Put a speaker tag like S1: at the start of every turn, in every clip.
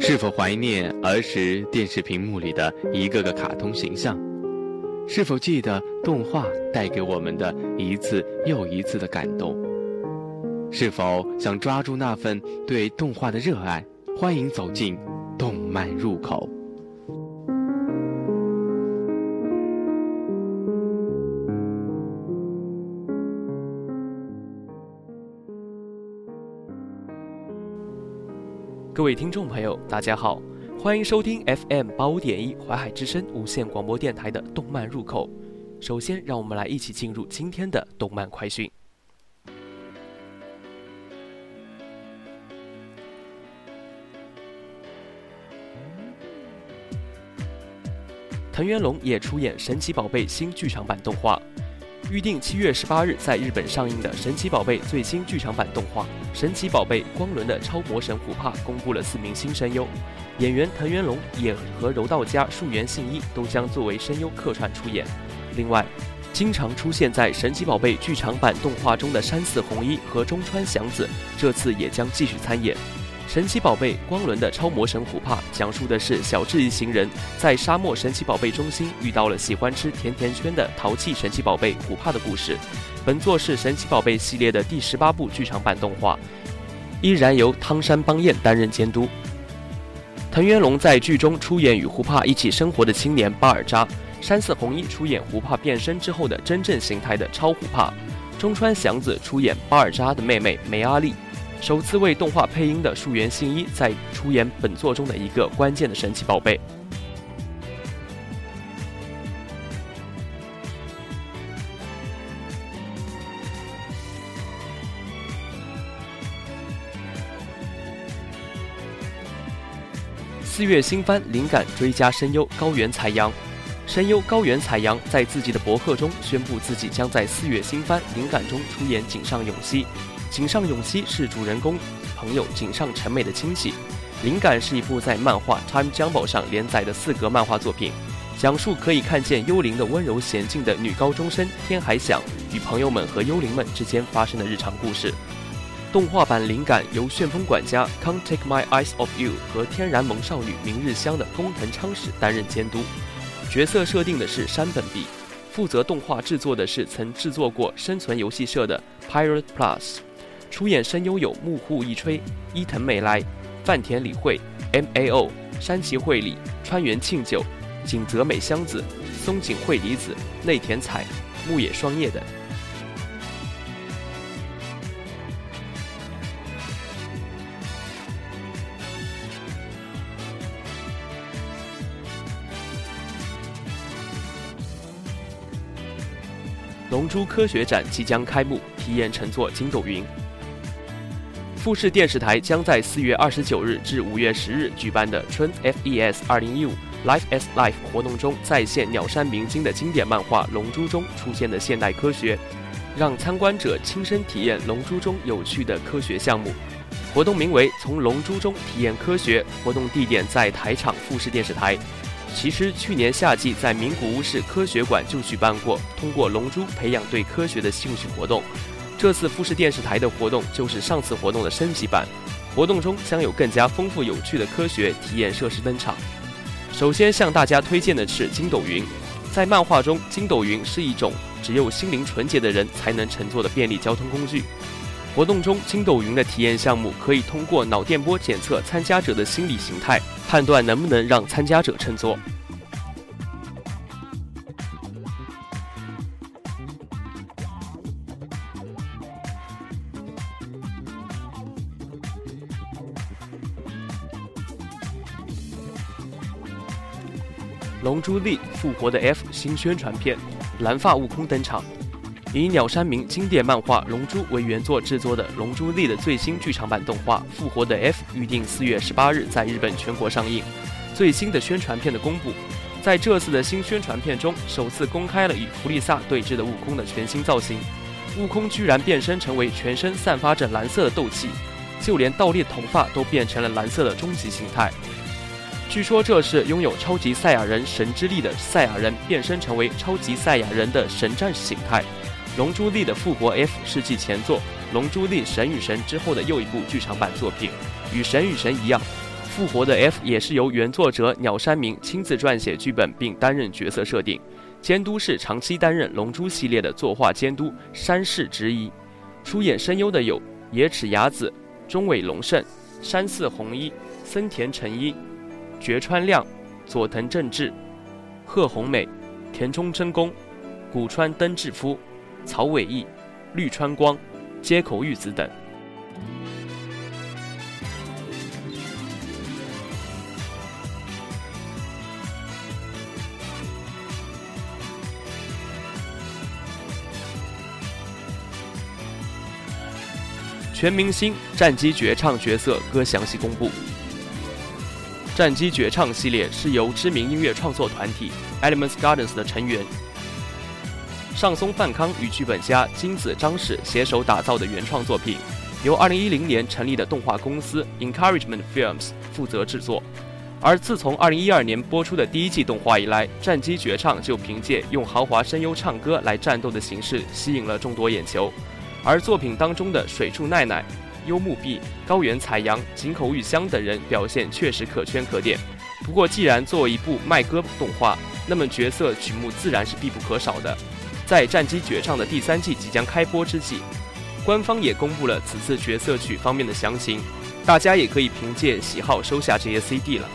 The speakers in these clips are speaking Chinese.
S1: 是否怀念儿时电视屏幕里的一个个卡通形象？是否记得动画带给我们的一次又一次的感动？是否想抓住那份对动画的热爱？欢迎走进动漫入口。
S2: 各位听众朋友，大家好，欢迎收听 FM 八五点一淮海之声无线广播电台的动漫入口。首先，让我们来一起进入今天的动漫快讯。藤原龙也出演《神奇宝贝》新剧场版动画。预定七月十八日在日本上映的《神奇宝贝》最新剧场版动画《神奇宝贝光轮的超魔神琥珀》公布了四名新声优，演员藤原龙也和柔道家树原信一都将作为声优客串出演。另外，经常出现在《神奇宝贝》剧场版动画中的山寺弘一和中川祥子，这次也将继续参演。神奇宝贝光轮的超魔神琥珀讲述的是小智一行人在沙漠神奇宝贝中心遇到了喜欢吃甜甜圈的淘气神奇宝贝琥珀的故事。本作是神奇宝贝系列的第十八部剧场版动画，依然由汤山邦彦担任监督。藤原龙在剧中出演与胡帕一起生活的青年巴尔扎，山寺弘一出演胡帕变身之后的真正形态的超胡帕，中川祥子出演巴尔扎的妹妹梅阿丽。首次为动画配音的树原信一在出演本作中的一个关键的神奇宝贝。四月新番灵感追加声优高原彩阳，声优高原彩阳在自己的博客中宣布自己将在四月新番灵感中出演井上永熙。井上永熙是主人公朋友井上成美的亲戚。灵感是一部在漫画《Time Jump》上连载的四格漫画作品，讲述可以看见幽灵的温柔娴静的女高中生天海响与朋友们和幽灵们之间发生的日常故事。动画版灵感由旋风管家 Can't Take My Eyes Off You 和天然萌少女明日香的工藤昌史担任监督。角色设定的是山本碧，负责动画制作的是曾制作过生存游戏社的 Pirate Plus。出演声优有木户一吹、伊藤美来、饭田理惠、M A O、山崎惠里、川原庆久、井泽美香子、松井惠里子、内田彩、木野双叶等。龙珠科学展即将开幕，体验乘坐筋斗云。富士电视台将在四月二十九日至五月十日举办的春 FES 二零一五 Life as Life 活动中，再现鸟山明经的经典漫画《龙珠》中出现的现代科学，让参观者亲身体验《龙珠》中有趣的科学项目。活动名为“从龙珠中体验科学”，活动地点在台场富士电视台。其实去年夏季在名古屋市科学馆就举办过通过龙珠培养对科学的兴趣活动。这次富士电视台的活动就是上次活动的升级版，活动中将有更加丰富有趣的科学体验设施登场。首先向大家推荐的是筋斗云，在漫画中，筋斗云是一种只有心灵纯洁的人才能乘坐的便利交通工具。活动中，筋斗云的体验项目可以通过脑电波检测参加者的心理形态，判断能不能让参加者乘坐。龙珠力复活的 F 新宣传片，蓝发悟空登场。以鸟山明经典漫画《龙珠》为原作制作的《龙珠力》的最新剧场版动画《复活的 F》预定四月十八日在日本全国上映。最新的宣传片的公布，在这次的新宣传片中，首次公开了与弗利萨对峙的悟空的全新造型。悟空居然变身成为全身散发着蓝色的斗气，就连倒立头发都变成了蓝色的终极形态。据说这是拥有超级赛亚人神之力的赛亚人变身成为超级赛亚人的神战士形态。《龙珠力》的复活 F 是继前作《龙珠力神与神》之后的又一部剧场版作品。与《神与神》一样，复活的 F 也是由原作者鸟山明亲自撰写剧本并担任角色设定，监督是长期担任《龙珠》系列的作画监督山市直一。出演声优的有野齿雅子、中尾龙胜、山寺弘一、森田诚一。绝川亮、佐藤正治、贺红美、田中真弓、古川登志夫、曹伟毅、绿川光、街口玉子等。全明星战机绝唱角色歌详细公布。战机绝唱系列是由知名音乐创作团体 Elements Gardens 的成员上松范康与剧本家金子张史携手打造的原创作品，由2010年成立的动画公司 Encouragement Films 负责制作。而自从2012年播出的第一季动画以来，战机绝唱就凭借用豪华声优唱歌来战斗的形式吸引了众多眼球。而作品当中的水柱奈奈。幽木碧、高原彩阳、井口玉香等人表现确实可圈可点。不过，既然作为一部卖歌动画，那么角色曲目自然是必不可少的。在《战机绝唱》的第三季即将开播之际，官方也公布了此次角色曲方面的详情，大家也可以凭借喜好收下这些 CD 了。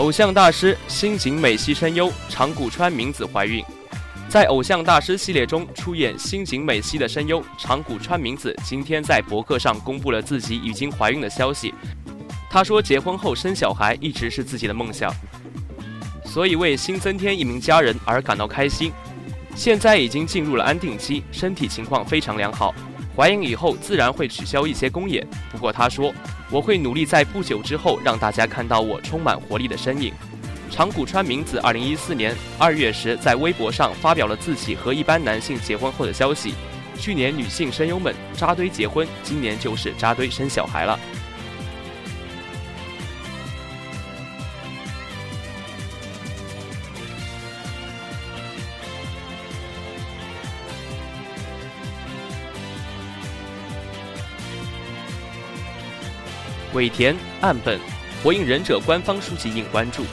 S2: 偶像大师新井美希声优长谷川明子怀孕，在偶像大师系列中出演新井美希的声优长谷川明子今天在博客上公布了自己已经怀孕的消息。她说，结婚后生小孩一直是自己的梦想，所以为新增添一名家人而感到开心。现在已经进入了安定期，身体情况非常良好。怀孕以后自然会取消一些公演，不过他说。我会努力在不久之后让大家看到我充满活力的身影。长谷川明子二零一四年二月时在微博上发表了自己和一般男性结婚后的消息。去年女性声优们扎堆结婚，今年就是扎堆生小孩了。尾田岸本，火影忍者官方书籍应关注。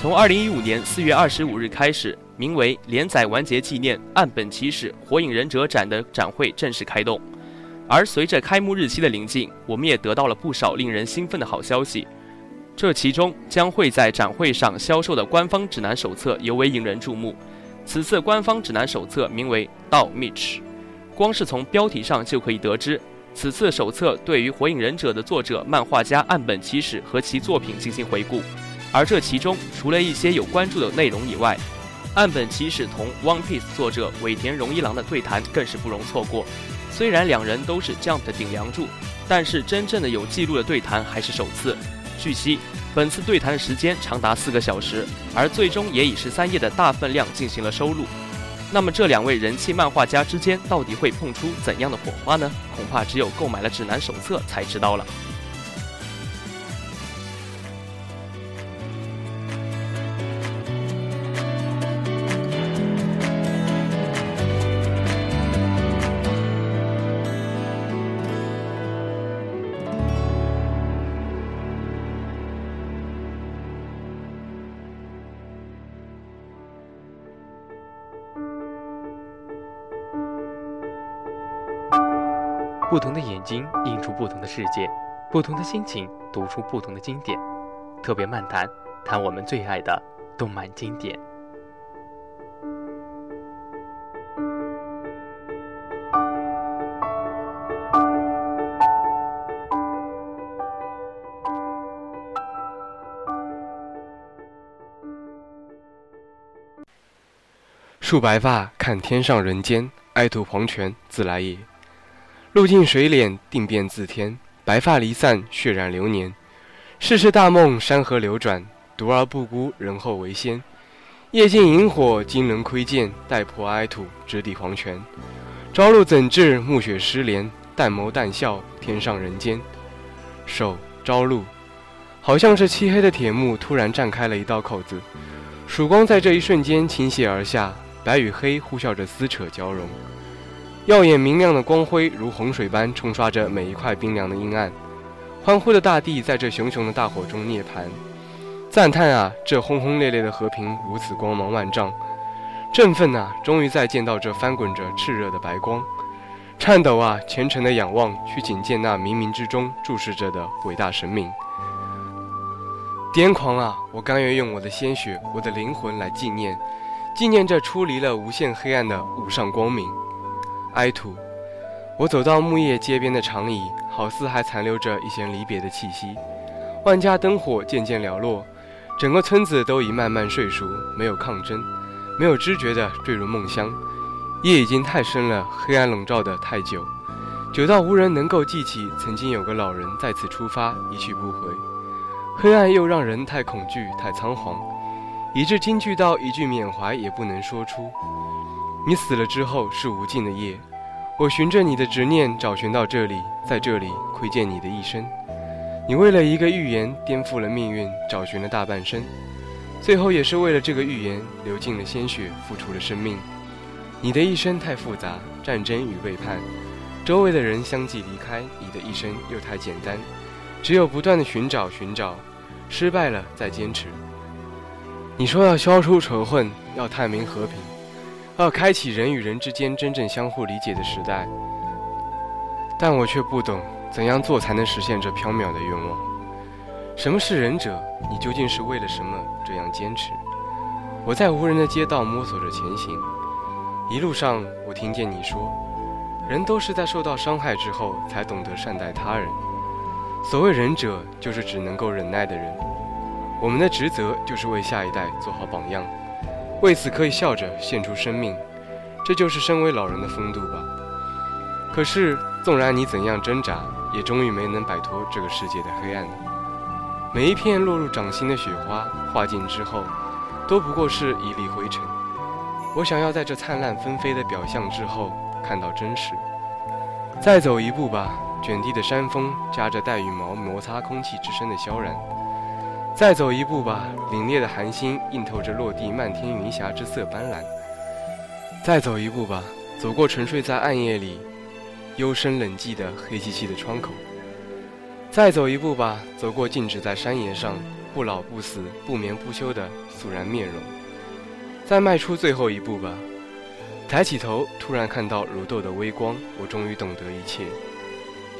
S2: 从二零一五年四月二十五日开始，名为“连载完结纪念岸本启始火影忍者展”的展会正式开动。而随着开幕日期的临近，我们也得到了不少令人兴奋的好消息。这其中将会在展会上销售的官方指南手册尤为引人注目。此次官方指南手册名为《道 Mitch》，光是从标题上就可以得知。此次手册对于《火影忍者》的作者漫画家岸本齐史和其作品进行回顾，而这其中除了一些有关注的内容以外，岸本齐史同《One Piece》作者尾田荣一郎的对谈更是不容错过。虽然两人都是 Jump 的顶梁柱，但是真正的有记录的对谈还是首次。据悉，本次对谈的时间长达四个小时，而最终也以十三页的大分量进行了收录。那么这两位人气漫画家之间到底会碰出怎样的火花呢？恐怕只有购买了指南手册才知道了。
S1: 不同的眼睛映出不同的世界，不同的心情读出不同的经典。特别漫谈，谈我们最爱的动漫经典。
S3: 束白发看天上人间，爱吐黄泉自来也。路尽水脸，定变自天。白发离散，血染流年。世事大梦，山河流转。独而不孤，人后为先。夜尽萤火，金轮窥见，待破哀土，直抵黄泉。朝露怎至？暮雪失联。淡眸淡笑，天上人间。手朝露，好像是漆黑的铁幕突然绽开了一道口子，曙光在这一瞬间倾泻而下，白与黑呼啸着撕扯交融，耀眼明亮的光辉如洪水般冲刷着每一块冰凉的阴暗。欢呼的大地在这熊熊的大火中涅槃，赞叹啊，这轰轰烈烈的和平如此光芒万丈，振奋啊，终于再见到这翻滚着炽热的白光。颤抖啊！虔诚的仰望，去警戒那冥冥之中注视着的伟大神明。癫狂啊！我甘愿用我的鲜血、我的灵魂来纪念，纪念这出离了无限黑暗的无上光明。哀土，我走到木叶街边的长椅，好似还残留着一些离别的气息。万家灯火渐渐寥落，整个村子都已慢慢睡熟，没有抗争，没有知觉地坠入梦乡。夜已经太深了，黑暗笼罩的太久，久到无人能够记起曾经有个老人在此出发，一去不回。黑暗又让人太恐惧、太仓皇，以致惊惧到一句缅怀也不能说出。你死了之后是无尽的夜，我循着你的执念找寻到这里，在这里窥见你的一生。你为了一个预言颠覆了命运，找寻了大半生，最后也是为了这个预言流尽了鲜血，付出了生命。你的一生太复杂，战争与背叛，周围的人相继离开，你的一生又太简单，只有不断的寻找，寻找，失败了再坚持。你说要消除仇恨，要探明和平，要开启人与人之间真正相互理解的时代，但我却不懂怎样做才能实现这缥缈的愿望。什么是仁者？你究竟是为了什么这样坚持？我在无人的街道摸索着前行。一路上，我听见你说，人都是在受到伤害之后才懂得善待他人。所谓仁者，就是只能够忍耐的人。我们的职责就是为下一代做好榜样，为此可以笑着献出生命，这就是身为老人的风度吧。可是，纵然你怎样挣扎，也终于没能摆脱这个世界的黑暗。每一片落入掌心的雪花化尽之后，都不过是一粒灰尘。我想要在这灿烂纷飞的表象之后看到真实。再走一步吧，卷地的山峰夹着带羽毛摩擦空气之声的萧然。再走一步吧，凛冽的寒星映透着落地漫天云霞之色斑斓。再走一步吧，走过沉睡在暗夜里幽深冷寂的黑漆漆的窗口。再走一步吧，走过静止在山岩上不老不死不眠不休的肃然面容。再迈出最后一步吧，抬起头，突然看到如豆的微光，我终于懂得一切。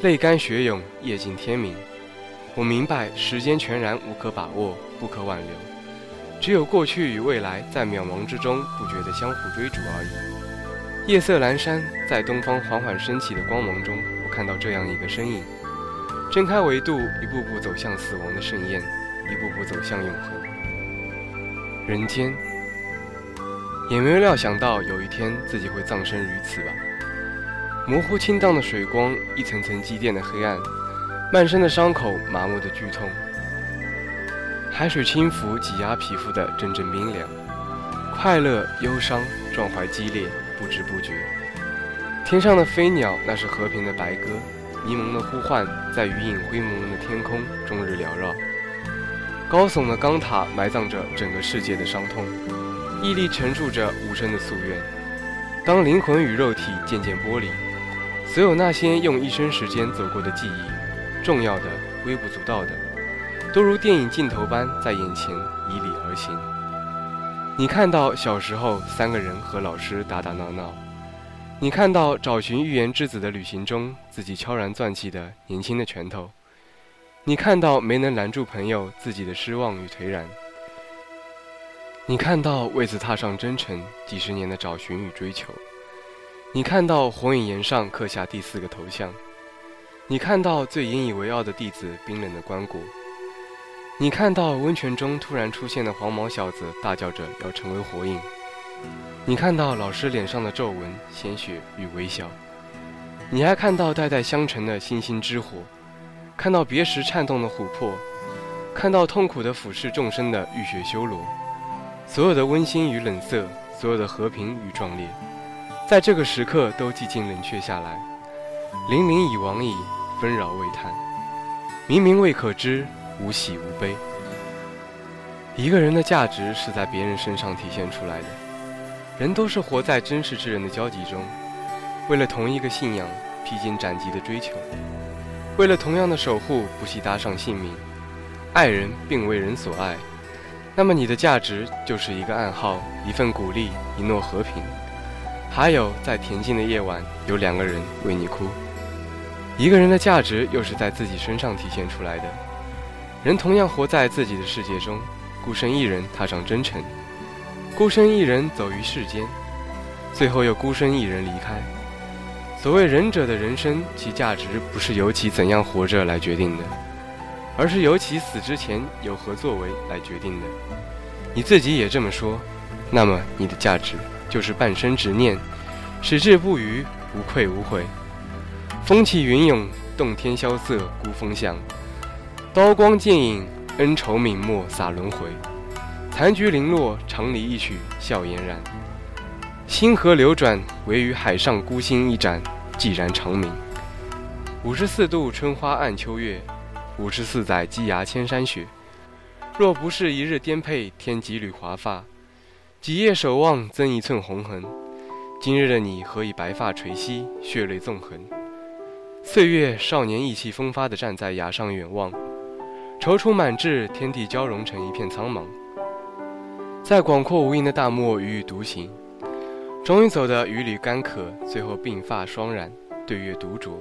S3: 泪干血涌，夜尽天明，我明白时间全然无可把握，不可挽留，只有过去与未来在渺茫之中不觉地相互追逐而已。夜色阑珊，在东方缓缓升起的光芒中，我看到这样一个身影，睁开维度，一步步走向死亡的盛宴，一步步走向永恒。人间。也没有料想到有一天自己会葬身于此吧。模糊清荡的水光，一层层积淀的黑暗，漫身的伤口，麻木的剧痛。海水轻拂，挤压皮肤的阵阵冰凉。快乐、忧伤、壮怀激烈，不知不觉。天上的飞鸟，那是和平的白鸽，迷蒙的呼唤，在余影灰蒙蒙的天空终日缭绕。高耸的钢塔，埋葬着整个世界的伤痛。屹立陈述着无声的夙愿。当灵魂与肉体渐渐剥离，所有那些用一生时间走过的记忆，重要的、微不足道的，都如电影镜头般在眼前以礼而行。你看到小时候三个人和老师打打闹闹，你看到找寻预言之子的旅行中自己悄然攥起的年轻的拳头，你看到没能拦住朋友自己的失望与颓然。你看到为此踏上征程几十年的找寻与追求，你看到火影岩上刻下第四个头像，你看到最引以为傲的弟子冰冷的棺椁，你看到温泉中突然出现的黄毛小子大叫着要成为火影，你看到老师脸上的皱纹、鲜血与微笑，你还看到代代相承的星星之火，看到别时颤动的琥珀。看到痛苦的俯视众生的浴血修罗，所有的温馨与冷色，所有的和平与壮烈，在这个时刻都寂静冷却下来。零零已亡矣，纷扰未叹，明明未可知，无喜无悲。一个人的价值是在别人身上体现出来的。人都是活在真实之人的交集中，为了同一个信仰，披荆斩棘的追求，为了同样的守护，不惜搭上性命。爱人并为人所爱，那么你的价值就是一个暗号，一份鼓励，一诺和平。还有，在恬静的夜晚，有两个人为你哭。一个人的价值又是在自己身上体现出来的。人同样活在自己的世界中，孤身一人踏上征程，孤身一人走于世间，最后又孤身一人离开。所谓仁者的人生，其价值不是由其怎样活着来决定的。而是由其死之前有何作为来决定的。你自己也这么说，那么你的价值就是半生执念，矢志不渝，无愧无悔。风起云涌，洞天萧瑟，孤峰相；刀光剑影，恩仇泯没，洒轮回。残菊零落，长离一曲，笑嫣然。星河流转，唯余海上孤星一盏，寂然长明。五十四度春花暗秋月。五十四载积崖千山雪，若不是一日颠沛添几缕华发，几夜守望增一寸红痕。今日的你何以白发垂膝，血泪纵横？岁月少年意气风发地站在崖上远望，踌躇满志，天地交融成一片苍茫。在广阔无垠的大漠踽踽独行，终于走得雨里干渴，最后鬓发霜染，对月独酌，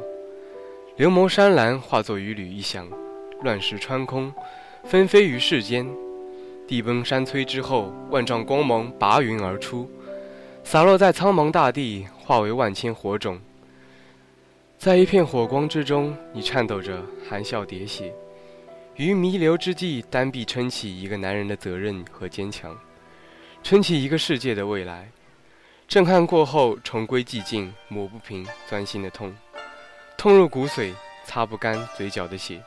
S3: 流眸山岚化作雨缕一响。乱石穿空，纷飞于世间。地崩山摧之后，万丈光芒拔云而出，洒落在苍茫大地，化为万千火种。在一片火光之中，你颤抖着，含笑喋血。于弥留之际，单臂撑起一个男人的责任和坚强，撑起一个世界的未来。震撼过后，重归寂静，抹不平钻心的痛，痛入骨髓，擦不干嘴角的血。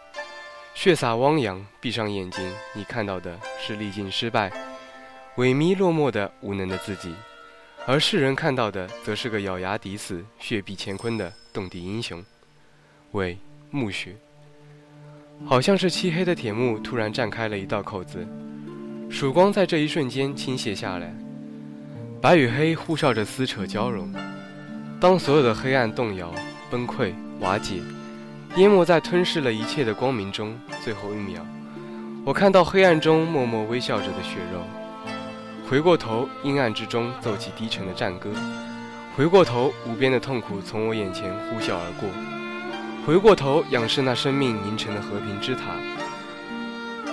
S3: 血洒汪洋，闭上眼睛，你看到的是历尽失败、萎靡落寞的无能的自己；而世人看到的，则是个咬牙抵死、血碧乾坤的动地英雄。喂，暮雪，好像是漆黑的铁幕突然绽开了一道口子，曙光在这一瞬间倾泻下来，白与黑呼啸着撕扯交融。当所有的黑暗动摇、崩溃、瓦解。淹没在吞噬了一切的光明中，最后一秒，我看到黑暗中默默微笑着的血肉。回过头，阴暗之中奏起低沉的战歌。回过头，无边的痛苦从我眼前呼啸而过。回过头，仰视那生命凝成的和平之塔。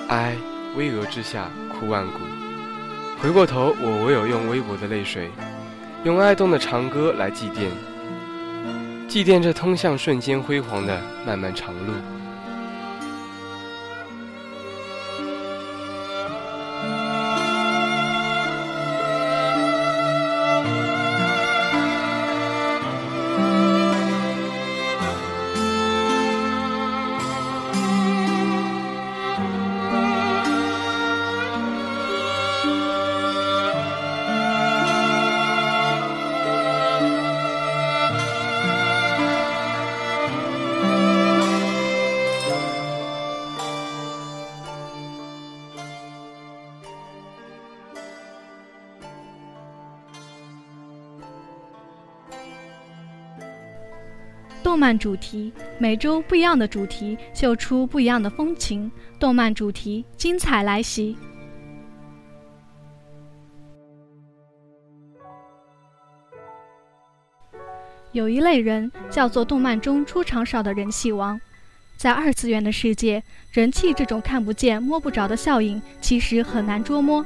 S3: 哀，巍峨之下，哭万古。回过头，我唯有用微薄的泪水，用哀动的长歌来祭奠。祭奠这通向瞬间辉煌的漫漫长路。
S4: 动漫主题，每周不一样的主题，秀出不一样的风情。动漫主题，精彩来袭。有一类人叫做动漫中出场少的人气王，在二次元的世界，人气这种看不见摸不着的效应，其实很难捉摸。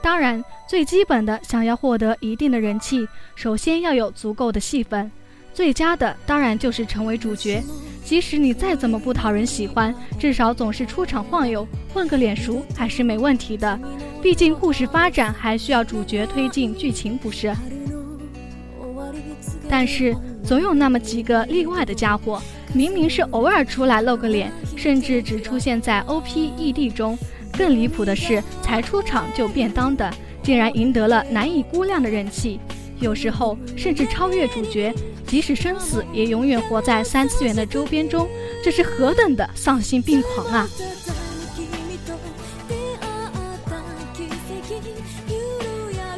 S4: 当然，最基本的，想要获得一定的人气，首先要有足够的戏份。最佳的当然就是成为主角，即使你再怎么不讨人喜欢，至少总是出场晃悠，混个脸熟还是没问题的。毕竟故事发展还需要主角推进剧情，不是？但是总有那么几个例外的家伙，明明是偶尔出来露个脸，甚至只出现在 OP、ED 中。更离谱的是，才出场就便当的，竟然赢得了难以估量的人气，有时候甚至超越主角，即使生死也永远活在三次元的周边中，这是何等的丧心病狂啊！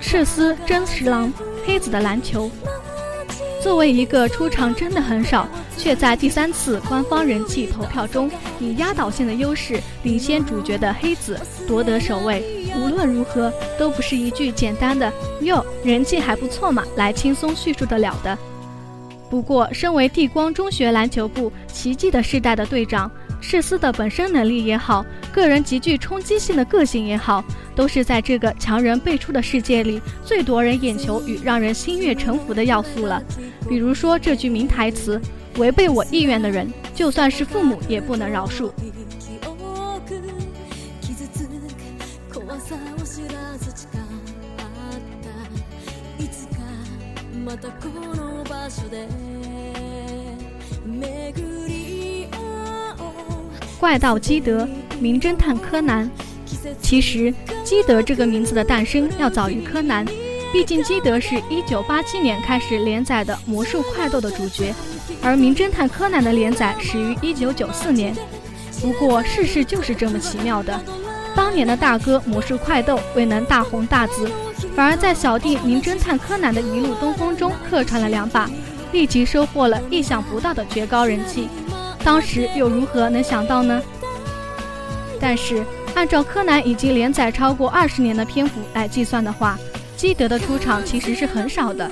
S4: 赤司真十郎，黑子的篮球。作为一个出场真的很少，却在第三次官方人气投票中以压倒性的优势领先主角的黑子夺得首位，无论如何都不是一句简单的“哟，人气还不错嘛”来轻松叙述得了的。不过，身为地光中学篮球部奇迹的世代的队长。赤司的本身能力也好，个人极具冲击性的个性也好，都是在这个强人辈出的世界里最夺人眼球与让人心悦诚服的要素了。比如说这句名台词：“违背我意愿的人，就算是父母也不能饶恕。”怪盗基德，名侦探柯南。其实，基德这个名字的诞生要早于柯南，毕竟基德是一九八七年开始连载的《魔术快斗》的主角，而名侦探柯南的连载始于一九九四年。不过，世事就是这么奇妙的，当年的大哥《魔术快斗》未能大红大紫，反而在小弟名侦探柯南的一路东风中客串了两把，立即收获了意想不到的绝高人气。当时又如何能想到呢？但是按照柯南已经连载超过二十年的篇幅来计算的话，基德的出场其实是很少的。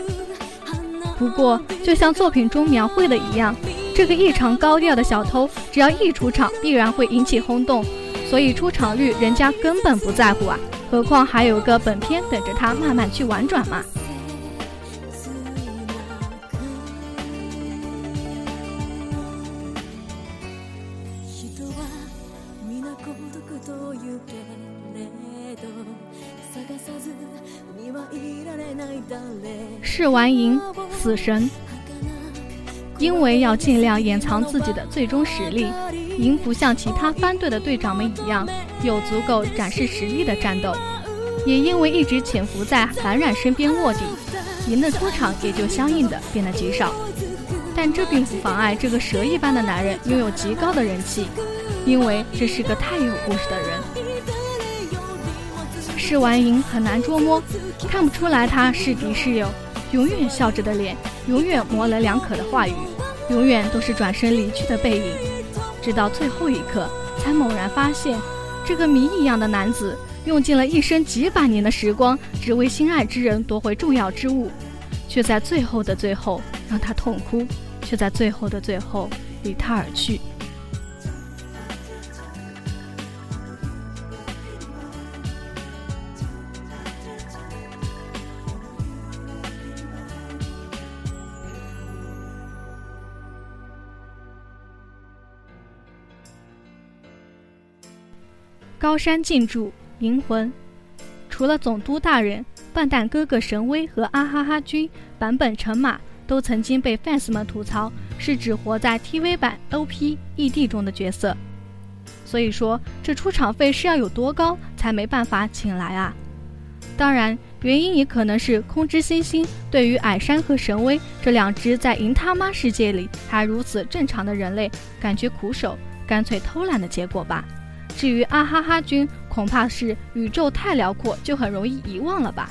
S4: 不过，就像作品中描绘的一样，这个异常高调的小偷，只要一出场，必然会引起轰动，所以出场率人家根本不在乎啊！何况还有个本片等着他慢慢去玩转嘛。试完赢，死神。因为要尽量掩藏自己的最终实力，赢不像其他番队的队长们一样有足够展示实力的战斗，也因为一直潜伏在蓝染身边卧底，赢的出场也就相应的变得极少。但这并不妨碍这个蛇一般的男人拥有极高的人气，因为这是个太有故事的人。试完赢很难捉摸，看不出来他是敌是友，永远笑着的脸，永远模棱两可的话语，永远都是转身离去的背影，直到最后一刻才猛然发现，这个谜一样的男子用尽了一生几百年的时光，只为心爱之人夺回重要之物，却在最后的最后让他痛哭，却在最后的最后离他而去。高山静助银魂，除了总督大人、笨蛋哥哥神威和阿哈哈君版本成马都曾经被 fans 们吐槽是只活在 TV 版 OP ED 中的角色，所以说这出场费是要有多高才没办法请来啊？当然，原因也可能是空之星星对于矮山和神威这两只在银他妈世界里还如此正常的人类感觉苦手，干脆偷懒的结果吧。至于阿哈哈君，恐怕是宇宙太辽阔，就很容易遗忘了吧。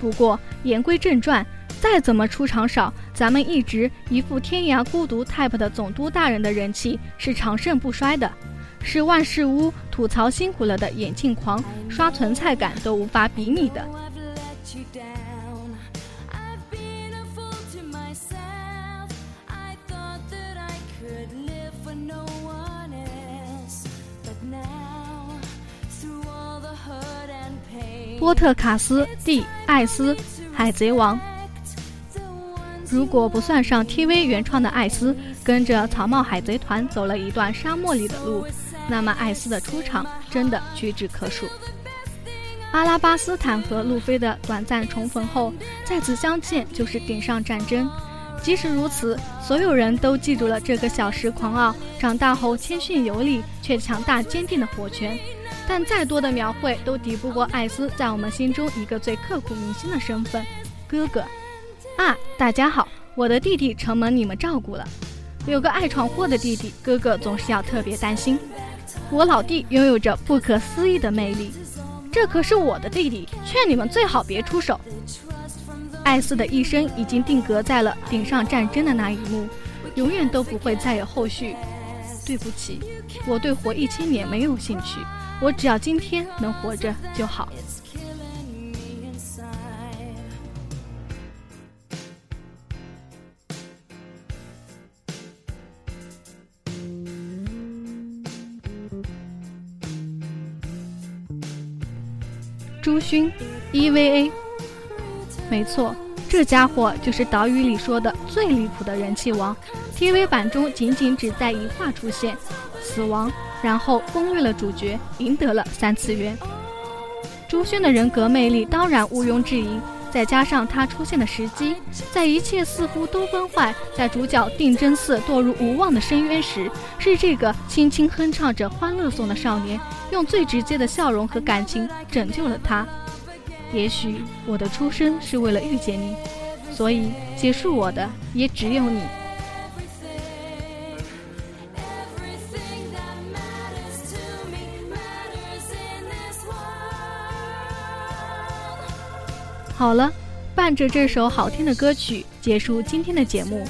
S4: 不过言归正传，再怎么出场少，咱们一直一副天涯孤独 type 的总督大人的人气是长盛不衰的，是万事屋吐槽辛苦了的眼镜狂刷存在感都无法比拟的。波特卡斯蒂艾斯海贼王，如果不算上 TV 原创的艾斯跟着草帽海贼团走了一段沙漠里的路，那么艾斯的出场真的屈指可数。阿拉巴斯坦和路飞的短暂重逢后，再次相见就是顶上战争。即使如此，所有人都记住了这个小时狂傲、长大后谦逊有礼却强大坚定的火拳。但再多的描绘都抵不过艾斯在我们心中一个最刻骨铭心的身份——哥哥。啊，大家好，我的弟弟承蒙你们照顾了。有个爱闯祸的弟弟，哥哥总是要特别担心。我老弟拥有着不可思议的魅力，这可是我的弟弟，劝你们最好别出手。艾斯的一生已经定格在了顶上战争的那一幕，永远都不会再有后续。对不起，我对活一千年没有兴趣。我只要今天能活着就好。朱勋，EVA，没错，这家伙就是岛屿里说的最离谱的人气王。TV 版中仅仅只在一话出现，死亡。然后攻略了主角，赢得了三次元。朱轩的人格魅力当然毋庸置疑，再加上他出现的时机，在一切似乎都崩坏，在主角定真寺堕入无望的深渊时，是这个轻轻哼唱着欢乐颂的少年，用最直接的笑容和感情拯救了他。也许我的出生是为了遇见你，所以结束我的也只有你。好了，伴着这首好听的歌曲，结束今天的节目。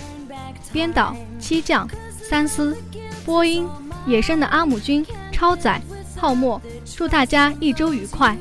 S4: 编导七将三思，播音野生的阿姆君超仔泡沫，祝大家一周愉快。